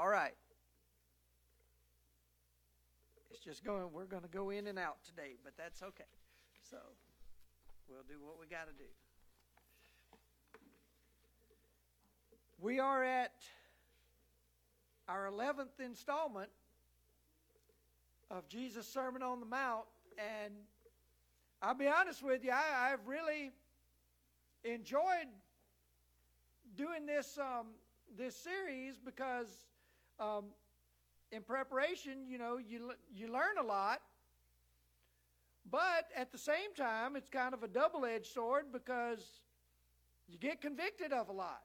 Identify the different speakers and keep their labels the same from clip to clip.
Speaker 1: All right. It's just going, we're going to go in and out today, but that's okay. So we'll do what we got to do. We are at our 11th installment of Jesus' Sermon on the Mount, and I'll be honest with you, I, have really enjoyed doing this um, this series because um, in preparation, you know, you you learn a lot, but at the same time, it's kind of a double edged sword because you get convicted of a lot.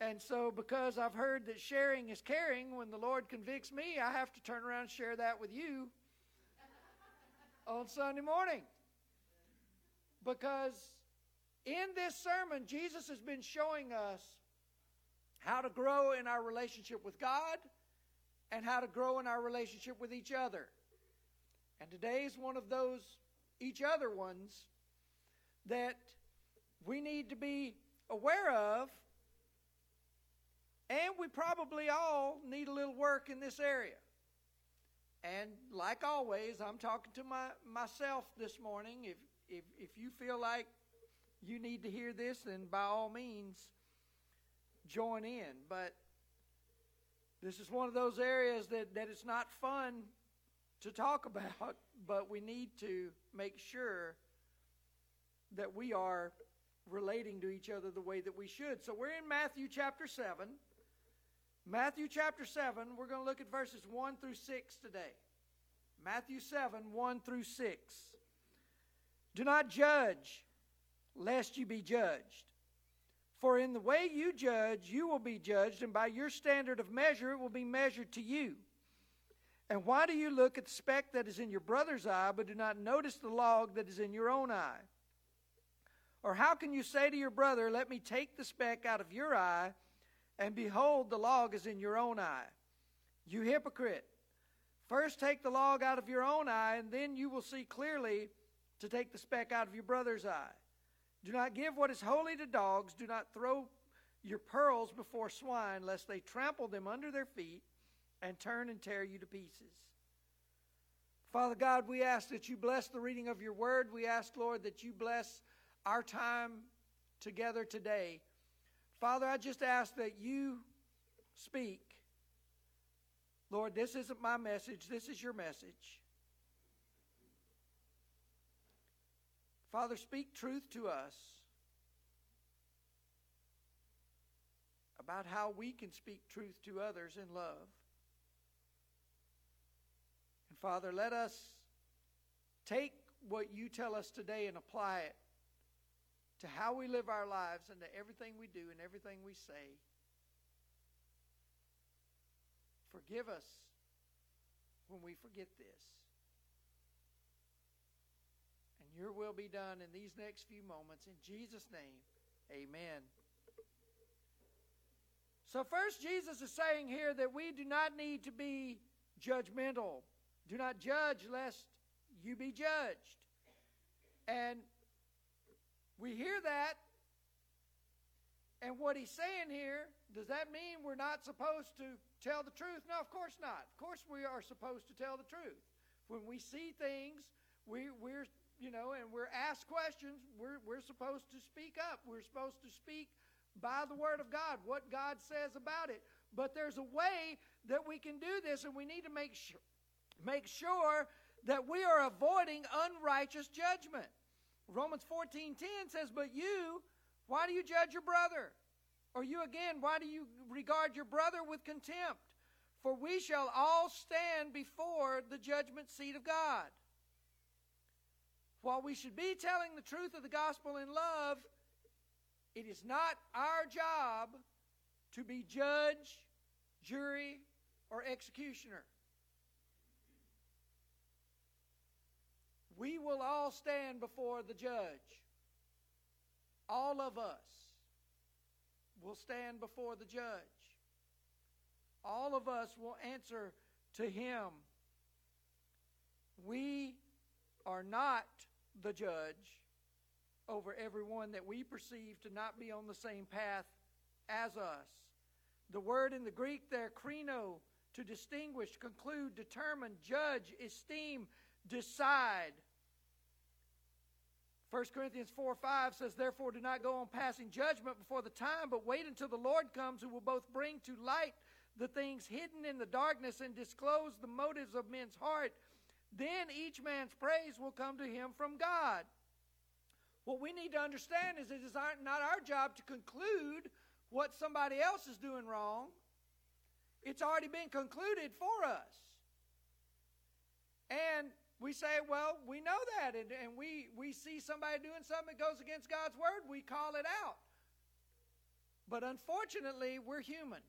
Speaker 1: And so, because I've heard that sharing is caring, when the Lord convicts me, I have to turn around and share that with you on Sunday morning. Because in this sermon, Jesus has been showing us how to grow in our relationship with God and how to grow in our relationship with each other. And today is one of those each other ones that we need to be aware of and we probably all need a little work in this area. And like always, I'm talking to my, myself this morning. If, if, if you feel like you need to hear this, then by all means, join in. But this is one of those areas that, that it's not fun to talk about, but we need to make sure that we are relating to each other the way that we should. So we're in Matthew chapter 7. Matthew chapter 7, we're going to look at verses 1 through 6 today. Matthew 7, 1 through 6. Do not judge, lest you be judged. For in the way you judge, you will be judged, and by your standard of measure, it will be measured to you. And why do you look at the speck that is in your brother's eye, but do not notice the log that is in your own eye? Or how can you say to your brother, Let me take the speck out of your eye? and behold, the log is in your own eye. You hypocrite! First take the log out of your own eye, and then you will see clearly to take the speck out of your brother's eye. Do not give what is holy to dogs. Do not throw your pearls before swine, lest they trample them under their feet and turn and tear you to pieces. Father God, we ask that you bless the reading of your word. We ask, Lord, that you bless our time together today. Father, I just ask that you speak. Lord, this isn't my message, this is your message. Father, speak truth to us about how we can speak truth to others in love. And Father, let us take what you tell us today and apply it to how we live our lives and to everything we do and everything we say. Forgive us when we forget this. And your will be done in these next few moments. In Jesus' name, amen. So, first, Jesus is saying here that we do not need to be judgmental. Do not judge lest you be judged. And we hear that. And what he's saying here, does that mean we're not supposed to tell the truth? No, of course not. Of course we are supposed to tell the truth. When we see things, we, we're, you know, and we're asked questions, we're, we're supposed to speak up. We're supposed to speak by the Word of God, what God says about it. But there's a way that we can do this, and we need to make sure, make sure that we are avoiding unrighteous judgment. Romans 14:10 says, "But you, why do you judge your brother? Or you again, why do you regard your brother with contempt? For we shall all stand before the judgment seat of God." While we should be telling the truth of the gospel in love, it is not our job to be judge, jury, or executioner. we will all stand before the judge. All of us will stand before the judge. All of us will answer to him. We are not the judge over everyone that we perceive to not be on the same path as us. The word in the Greek there, krino, to distinguish, conclude, determine, judge, esteem, decide. 1 Corinthians 4 5 says, Therefore, do not go on passing judgment before the time, but wait until the Lord comes, who will both bring to light the things hidden in the darkness and disclose the motives of men's heart. Then each man's praise will come to him from God. What we need to understand is it is not our job to conclude what somebody else is doing wrong. It's already been concluded for us. And we say, well, we know that, and, and we, we see somebody doing something that goes against God's word, we call it out. But unfortunately, we're human.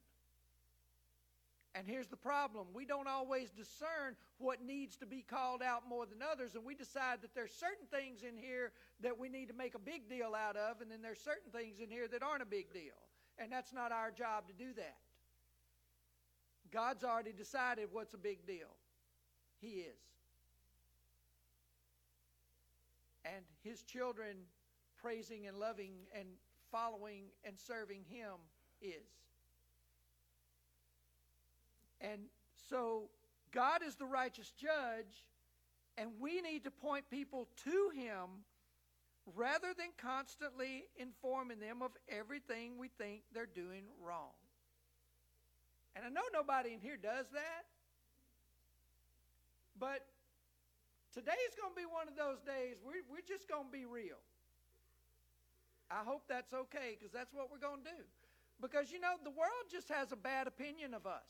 Speaker 1: And here's the problem we don't always discern what needs to be called out more than others, and we decide that there's certain things in here that we need to make a big deal out of, and then there's certain things in here that aren't a big deal. And that's not our job to do that. God's already decided what's a big deal. He is. And His children praising and loving and following and serving Him is. And so God is the righteous judge, and we need to point people to Him rather than constantly informing them of everything we think they're doing wrong. And I know nobody in here does that. But today's going to be one of those days we're, we're just going to be real. I hope that's okay because that's what we're going to do. Because, you know, the world just has a bad opinion of us.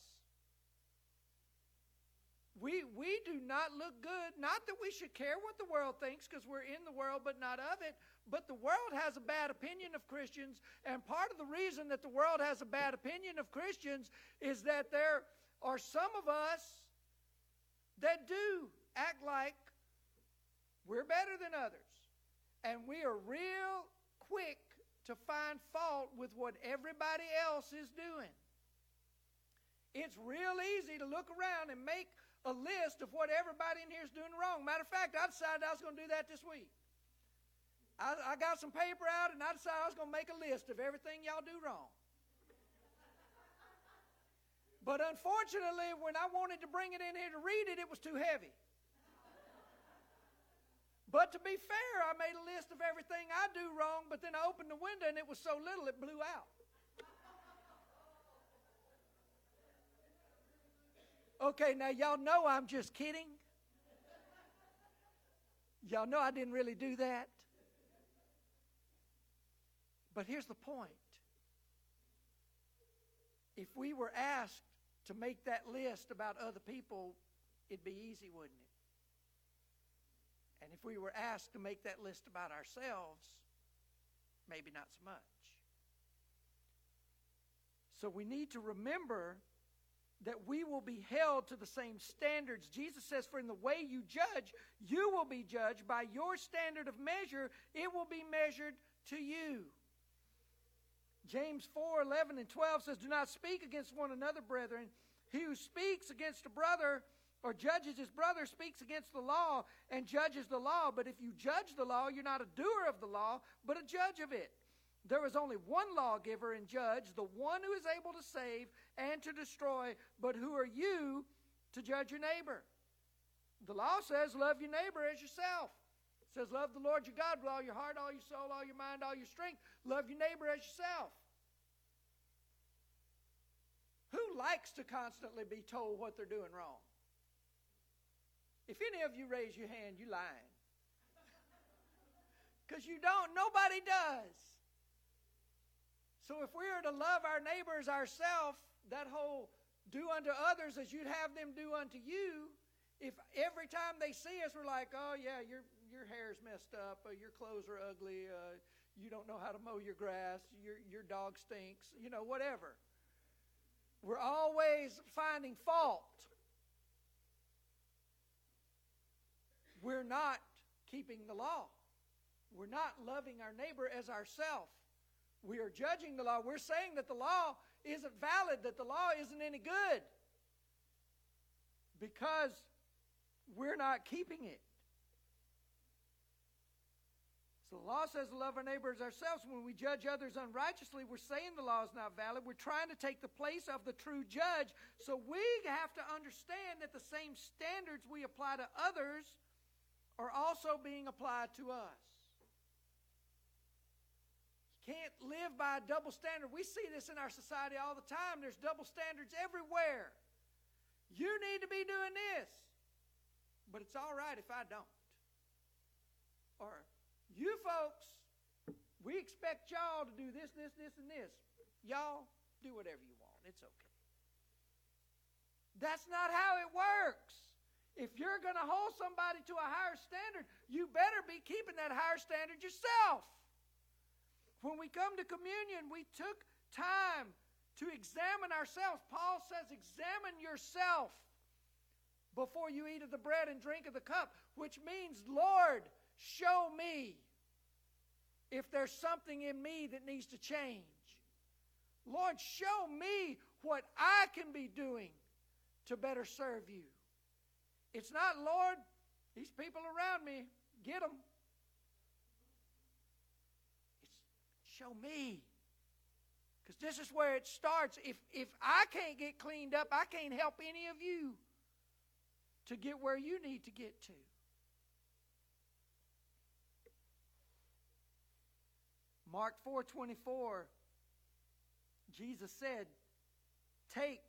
Speaker 1: We, we do not look good. Not that we should care what the world thinks because we're in the world but not of it, but the world has a bad opinion of Christians. And part of the reason that the world has a bad opinion of Christians is that there are some of us that do act like we're better than others. And we are real quick to find fault with what everybody else is doing. It's real easy to look around and make a list of what everybody in here is doing wrong. Matter of fact, I decided I was going to do that this week. I, I got some paper out and I decided I was going to make a list of everything y'all do wrong. But unfortunately, when I wanted to bring it in here to read it, it was too heavy. But to be fair, I made a list of everything I do wrong, but then I opened the window and it was so little it blew out. Okay, now y'all know I'm just kidding. Y'all know I didn't really do that. But here's the point. If we were asked to make that list about other people, it'd be easy, wouldn't it? And if we were asked to make that list about ourselves, maybe not so much. So we need to remember that we will be held to the same standards. Jesus says, For in the way you judge, you will be judged. By your standard of measure, it will be measured to you. James 4 11 and 12 says, Do not speak against one another, brethren. He who speaks against a brother or judges his brother speaks against the law and judges the law. But if you judge the law, you're not a doer of the law, but a judge of it. There is only one lawgiver and judge, the one who is able to save and to destroy. But who are you to judge your neighbor? The law says, Love your neighbor as yourself. It says, Love the Lord your God with all your heart, all your soul, all your mind, all your strength. Love your neighbor as yourself. Who likes to constantly be told what they're doing wrong? If any of you raise your hand, you're lying. Because you don't. Nobody does. So if we are to love our neighbors ourselves, that whole do unto others as you'd have them do unto you, if every time they see us we're like, oh yeah, your your hair's messed up, uh, your clothes are ugly, uh, you don't know how to mow your grass, your your dog stinks, you know, whatever. We're always finding fault. We're not keeping the law. We're not loving our neighbor as ourself. We are judging the law. We're saying that the law isn't valid, that the law isn't any good because we're not keeping it. So the law says to love our neighbor as ourselves. When we judge others unrighteously, we're saying the law is not valid. We're trying to take the place of the true judge. So we have to understand that the same standards we apply to others are also being applied to us. Can't live by a double standard. We see this in our society all the time. There's double standards everywhere. You need to be doing this, but it's all right if I don't. Or you folks, we expect y'all to do this, this, this, and this. Y'all do whatever you want. It's okay. That's not how it works. If you're going to hold somebody to a higher standard, you better be keeping that higher standard yourself. When we come to communion, we took time to examine ourselves. Paul says, examine yourself before you eat of the bread and drink of the cup, which means, Lord, show me if there's something in me that needs to change. Lord, show me what I can be doing to better serve you. It's not, Lord, these people around me, get them. It's show me. Because this is where it starts. If, if I can't get cleaned up, I can't help any of you to get where you need to get to. Mark 4:24 Jesus said, "Take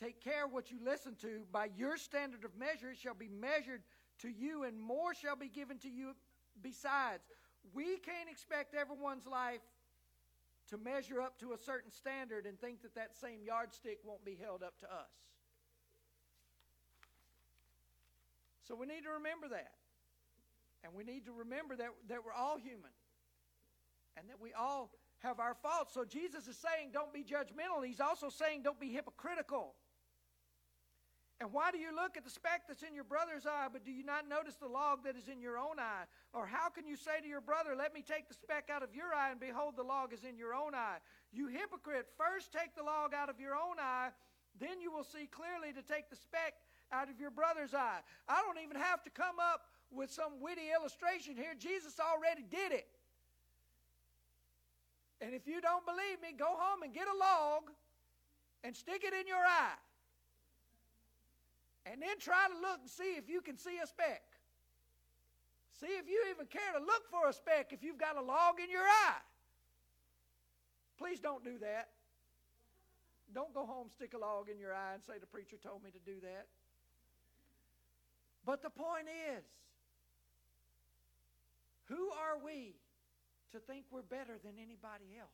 Speaker 1: take care what you listen to. By your standard of measure it shall be measured to you and more shall be given to you besides." We can't expect everyone's life to measure up to a certain standard and think that that same yardstick won't be held up to us. So we need to remember that. And we need to remember that, that we're all human and that we all have our faults. So Jesus is saying, don't be judgmental. He's also saying, don't be hypocritical. And why do you look at the speck that's in your brother's eye, but do you not notice the log that is in your own eye? Or how can you say to your brother, Let me take the speck out of your eye, and behold, the log is in your own eye? You hypocrite, first take the log out of your own eye, then you will see clearly to take the speck out of your brother's eye. I don't even have to come up with some witty illustration here. Jesus already did it. And if you don't believe me, go home and get a log and stick it in your eye. And then try to look and see if you can see a speck. See if you even care to look for a speck if you've got a log in your eye. Please don't do that. Don't go home, stick a log in your eye, and say the preacher told me to do that. But the point is, who are we to think we're better than anybody else.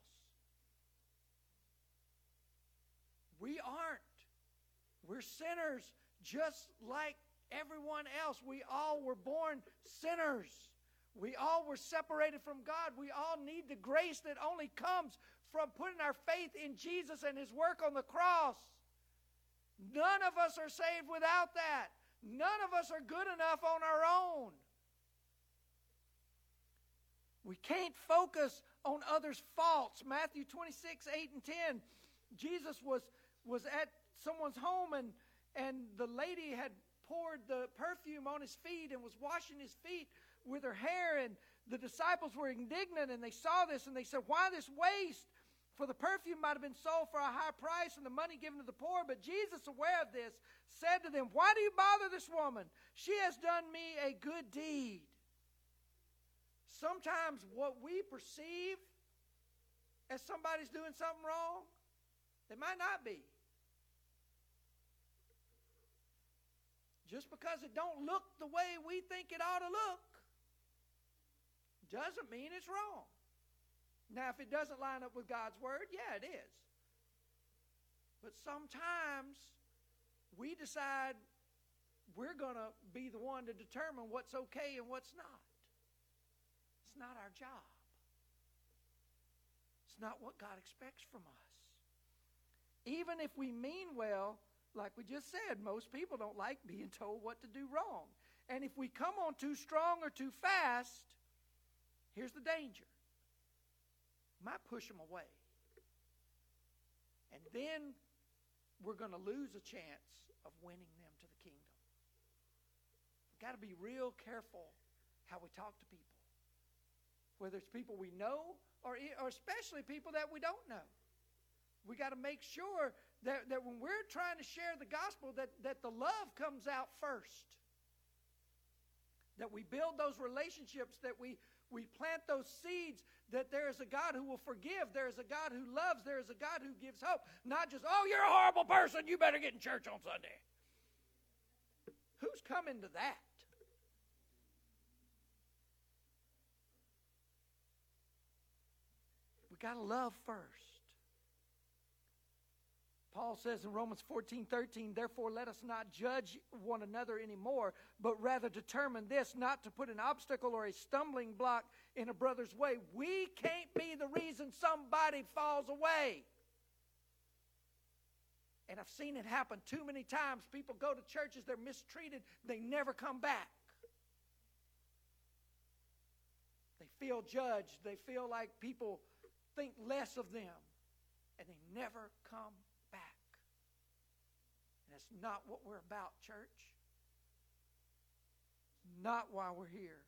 Speaker 1: We aren't. We're sinners just like everyone else. We all were born sinners. We all were separated from God. We all need the grace that only comes from putting our faith in Jesus and His work on the cross. None of us are saved without that. None of us are good enough on our own. We can't focus on others' faults. Matthew 26, 8 and 10. Jesus was, was at someone's home and, and the lady had poured the perfume on his feet and was washing his feet with her hair. And the disciples were indignant and they saw this and they said, Why this waste? For the perfume might have been sold for a high price and the money given to the poor. But Jesus, aware of this, said to them, Why do you bother this woman? She has done me a good deed. Sometimes what we perceive as somebody's doing something wrong, they might not be. Just because it don't look the way we think it ought to look doesn't mean it's wrong. Now, if it doesn't line up with God's word, yeah, it is. But sometimes we decide we're going to be the one to determine what's okay and what's not. It's not our job. It's not what God expects from us. Even if we mean well, like we just said, most people don't like being told what to do wrong. And if we come on too strong or too fast, here's the danger. Might push them away. And then we're going to lose a chance of winning them to the kingdom. We've got to be real careful how we talk to people whether it's people we know or, or especially people that we don't know. We got to make sure that, that when we're trying to share the gospel, that, that the love comes out first. That we build those relationships, that we, we plant those seeds, that there is a God who will forgive, there is a God who loves, there is a God who gives hope. Not just, oh, you're a horrible person, you better get in church on Sunday. Who's coming to that? We got to love first. Paul says in Romans 14 13, therefore let us not judge one another anymore, but rather determine this not to put an obstacle or a stumbling block in a brother's way. We can't be the reason somebody falls away. And I've seen it happen too many times. People go to churches, they're mistreated, they never come back. They feel judged, they feel like people think less of them, and they never come that's not what we're about, church. Not why we're here.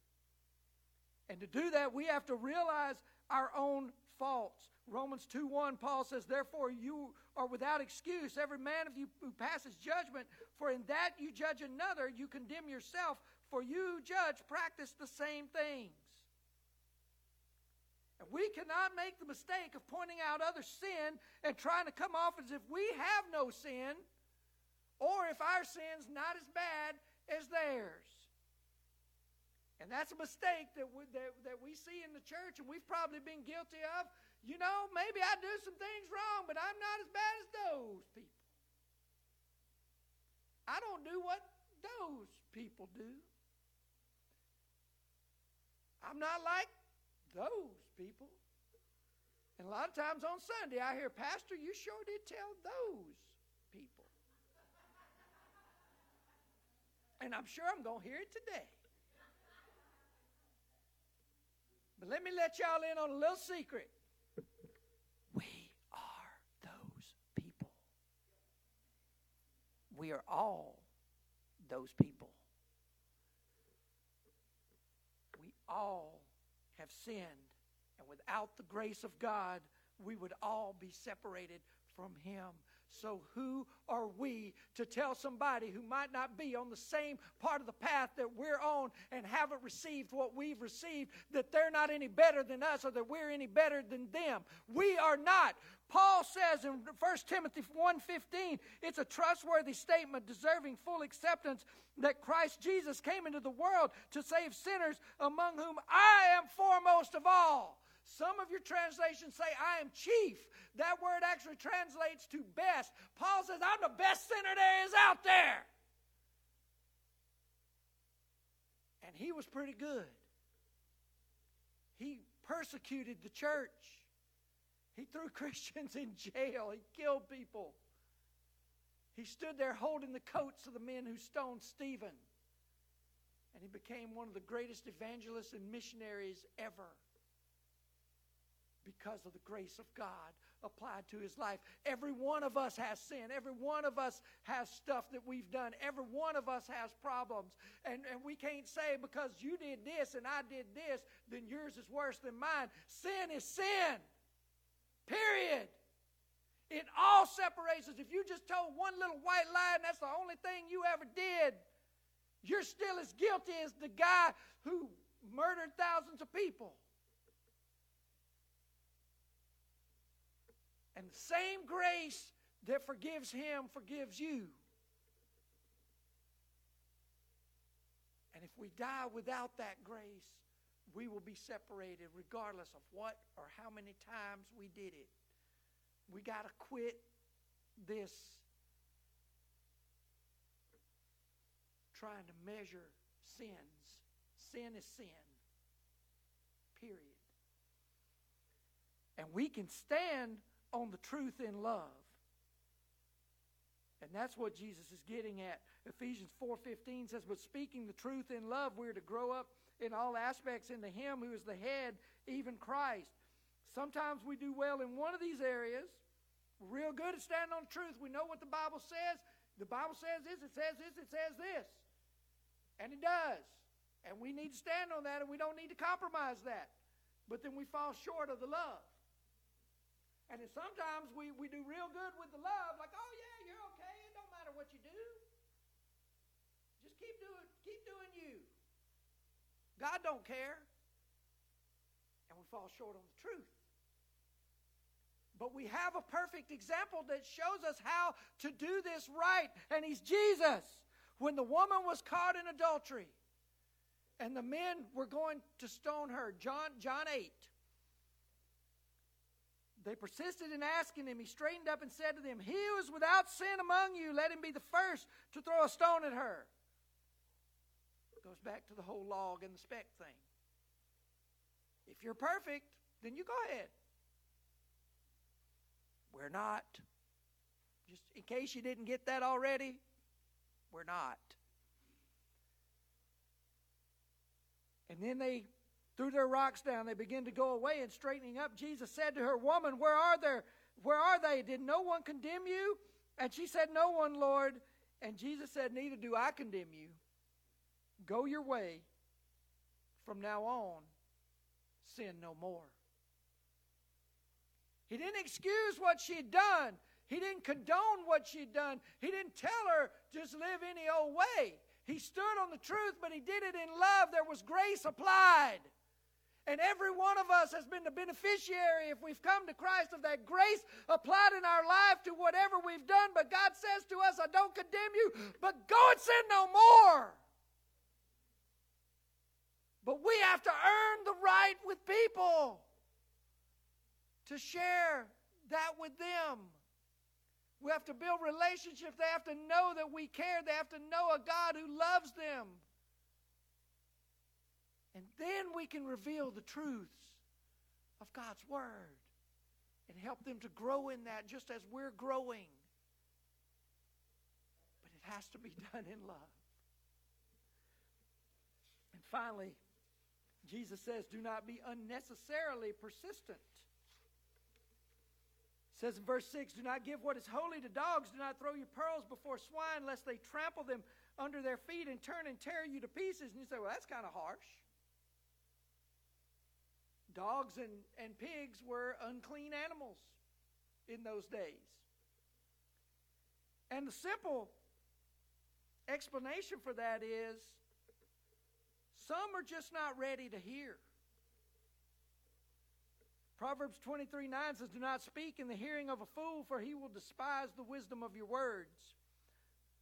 Speaker 1: And to do that, we have to realize our own faults. Romans 2 1, Paul says, Therefore, you are without excuse, every man of you who passes judgment, for in that you judge another, you condemn yourself, for you judge, practice the same things. And we cannot make the mistake of pointing out other sin and trying to come off as if we have no sin or if our sin's not as bad as theirs. And that's a mistake that we, that, that we see in the church, and we've probably been guilty of. You know, maybe I do some things wrong, but I'm not as bad as those people. I don't do what those people do. I'm not like those people. And a lot of times on Sunday, I hear, Pastor, you sure did tell those people. And I'm sure I'm going to hear it today. But let me let y'all in on a little secret. We are those people. We are all those people. We all have sinned. And without the grace of God, we would all be separated from Him. So, who are we to tell somebody who might not be on the same part of the path that we're on and haven't received what we've received that they're not any better than us or that we're any better than them? We are not. Paul says in 1 Timothy 1:15, it's a trustworthy statement deserving full acceptance that Christ Jesus came into the world to save sinners among whom I am foremost of all. Some of your translations say, I am chief. That word actually translates to best. Paul says, I'm the best sinner there is out there. And he was pretty good. He persecuted the church. He threw Christians in jail. He killed people. He stood there holding the coats of the men who stoned Stephen. And he became one of the greatest evangelists and missionaries ever because of the grace of God applied to his life. Every one of us has sin. Every one of us has stuff that we've done. Every one of us has problems. And, and we can't say because you did this and I did this, then yours is worse than mine. Sin is sin. Period. It all separates us. If you just told one little white lie and that's the only thing you ever did, you're still as guilty as the guy who murdered thousands of people. And the same grace that forgives him forgives you. And if we die without that grace, we will be separated regardless of what or how many times we did it. We got to quit this trying to measure sins. Sin is sin. Period. And we can stand on the truth in love. And that's what Jesus is getting at. Ephesians 4:15 says, "But speaking the truth in love, we're to grow up in all aspects into him who is the head, even Christ." Sometimes we do well in one of these areas. We're real good at standing on truth. We know what the Bible says. The Bible says this, it says this, it says this. And it does. And we need to stand on that and we don't need to compromise that. but then we fall short of the love. And then sometimes we, we do real good with the love, like, oh yeah, you're okay. It don't matter what you do. Just keep doing keep doing you. God don't care. And we fall short on the truth. But we have a perfect example that shows us how to do this right, and he's Jesus. When the woman was caught in adultery, and the men were going to stone her, John, John 8. They persisted in asking him. He straightened up and said to them, He who is without sin among you, let him be the first to throw a stone at her. Goes back to the whole log and the speck thing. If you're perfect, then you go ahead. We're not. Just in case you didn't get that already, we're not. And then they threw their rocks down. They began to go away and straightening up. Jesus said to her, Woman, where are they? Where are they? Did no one condemn you? And she said, No one, Lord. And Jesus said, Neither do I condemn you. Go your way. From now on, sin no more. He didn't excuse what she had done. He didn't condone what she'd done. He didn't tell her just live any old way. He stood on the truth, but he did it in love. There was grace applied. And every one of us has been the beneficiary, if we've come to Christ, of that grace applied in our life to whatever we've done. But God says to us, I don't condemn you, but go and sin no more. But we have to earn the right with people to share that with them. We have to build relationships. They have to know that we care. They have to know a God who loves them. And then we can reveal the truths of God's Word and help them to grow in that just as we're growing. But it has to be done in love. And finally, Jesus says, do not be unnecessarily persistent says in verse 6 Do not give what is holy to dogs. Do not throw your pearls before swine, lest they trample them under their feet and turn and tear you to pieces. And you say, Well, that's kind of harsh. Dogs and, and pigs were unclean animals in those days. And the simple explanation for that is some are just not ready to hear. Proverbs 23 9 says, Do not speak in the hearing of a fool, for he will despise the wisdom of your words.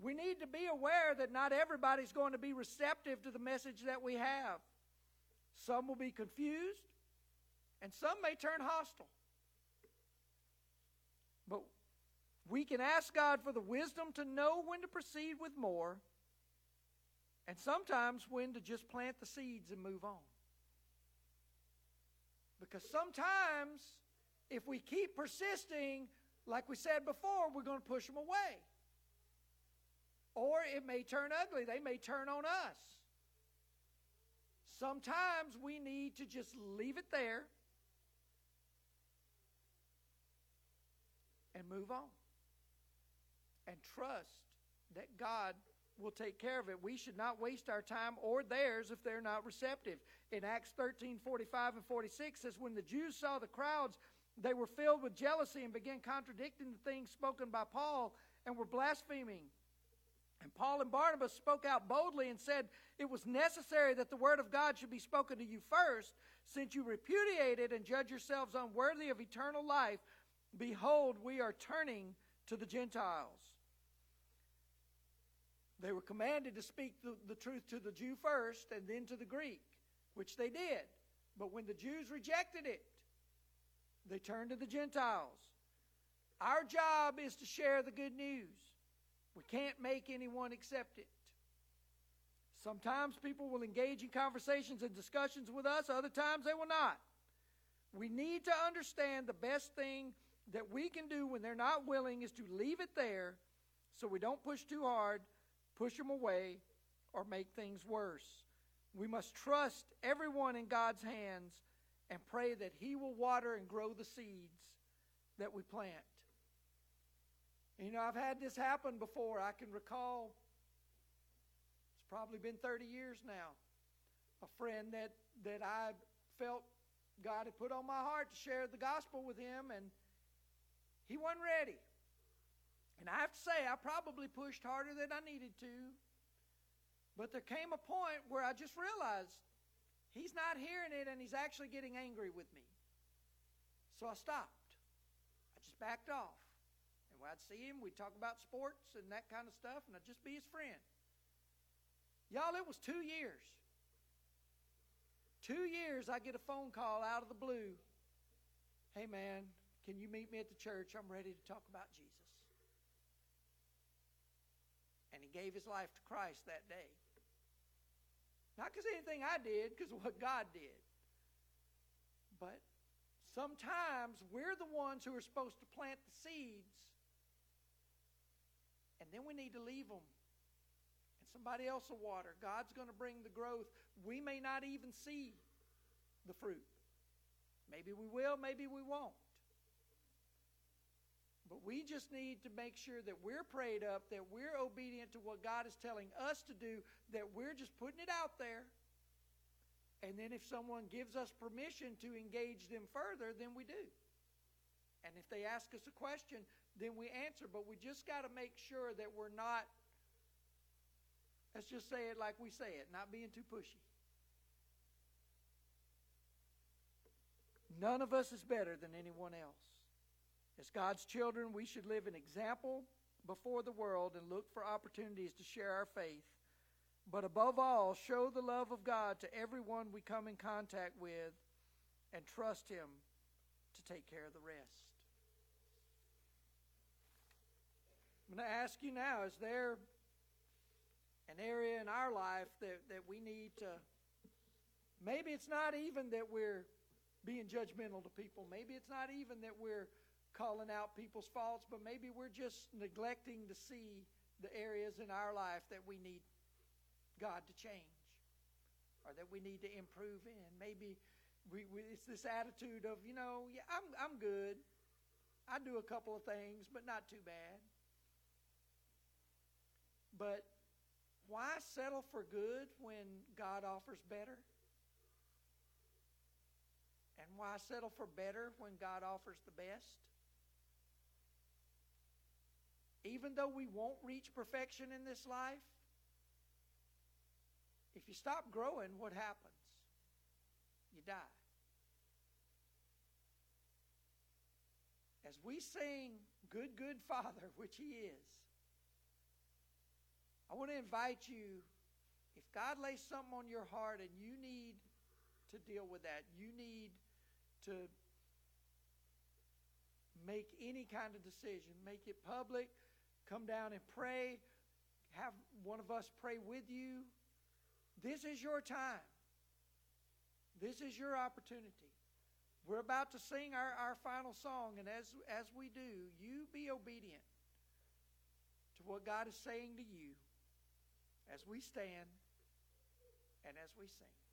Speaker 1: We need to be aware that not everybody's going to be receptive to the message that we have. Some will be confused, and some may turn hostile. But we can ask God for the wisdom to know when to proceed with more, and sometimes when to just plant the seeds and move on. Because sometimes, if we keep persisting, like we said before, we're going to push them away. Or it may turn ugly, they may turn on us. Sometimes we need to just leave it there and move on and trust that God will take care of it. We should not waste our time or theirs if they're not receptive. In Acts 13 45 and 46 says, When the Jews saw the crowds, they were filled with jealousy and began contradicting the things spoken by Paul and were blaspheming. And Paul and Barnabas spoke out boldly and said, It was necessary that the word of God should be spoken to you first, since you repudiated and judge yourselves unworthy of eternal life. Behold, we are turning to the Gentiles. They were commanded to speak the, the truth to the Jew first and then to the Greek, which they did. But when the Jews rejected it, they turned to the Gentiles. Our job is to share the good news. We can't make anyone accept it. Sometimes people will engage in conversations and discussions with us, other times they will not. We need to understand the best thing that we can do when they're not willing is to leave it there so we don't push too hard push them away, or make things worse. We must trust everyone in God's hands and pray that He will water and grow the seeds that we plant. You know, I've had this happen before. I can recall, it's probably been 30 years now, a friend that, that I felt God had put on my heart to share the gospel with him, and he wasn't ready. And I have to say, I probably pushed harder than I needed to. But there came a point where I just realized he's not hearing it and he's actually getting angry with me. So I stopped. I just backed off. And when I'd see him, we'd talk about sports and that kind of stuff, and I'd just be his friend. Y'all, it was two years. Two years, I get a phone call out of the blue. Hey, man, can you meet me at the church? I'm ready to talk about Jesus. And he gave his life to Christ that day. Not because anything I did, because of what God did. But sometimes we're the ones who are supposed to plant the seeds, and then we need to leave them. And somebody else will water. God's going to bring the growth. We may not even see the fruit. Maybe we will, maybe we won't. But we just need to make sure that we're prayed up, that we're obedient to what God is telling us to do, that we're just putting it out there. And then if someone gives us permission to engage them further, then we do. And if they ask us a question, then we answer. But we just got to make sure that we're not, let's just say it like we say it, not being too pushy. None of us is better than anyone else. As God's children, we should live an example before the world and look for opportunities to share our faith. But above all, show the love of God to everyone we come in contact with and trust Him to take care of the rest. I'm going to ask you now is there an area in our life that, that we need to, maybe it's not even that we're being judgmental to people, maybe it's not even that we're calling out people's faults, but maybe we're just neglecting to see the areas in our life that we need God to change or that we need to improve in. Maybe we, we, it's this attitude of, you know, yeah, I'm, I'm good. I do a couple of things, but not too bad. But why settle for good when God offers better? And why settle for better when God offers the best? Even though we won't reach perfection in this life, if you stop growing, what happens? You die. As we sing, Good, Good Father, which He is, I want to invite you, if God lays something on your heart and you need to deal with that, you need to make any kind of decision, make it public, come down and pray, have one of us pray with you. This is your time. This is your opportunity. We're about to sing our, our final song, and as, as we do, you be obedient to what God is saying to you as we stand and as we sing.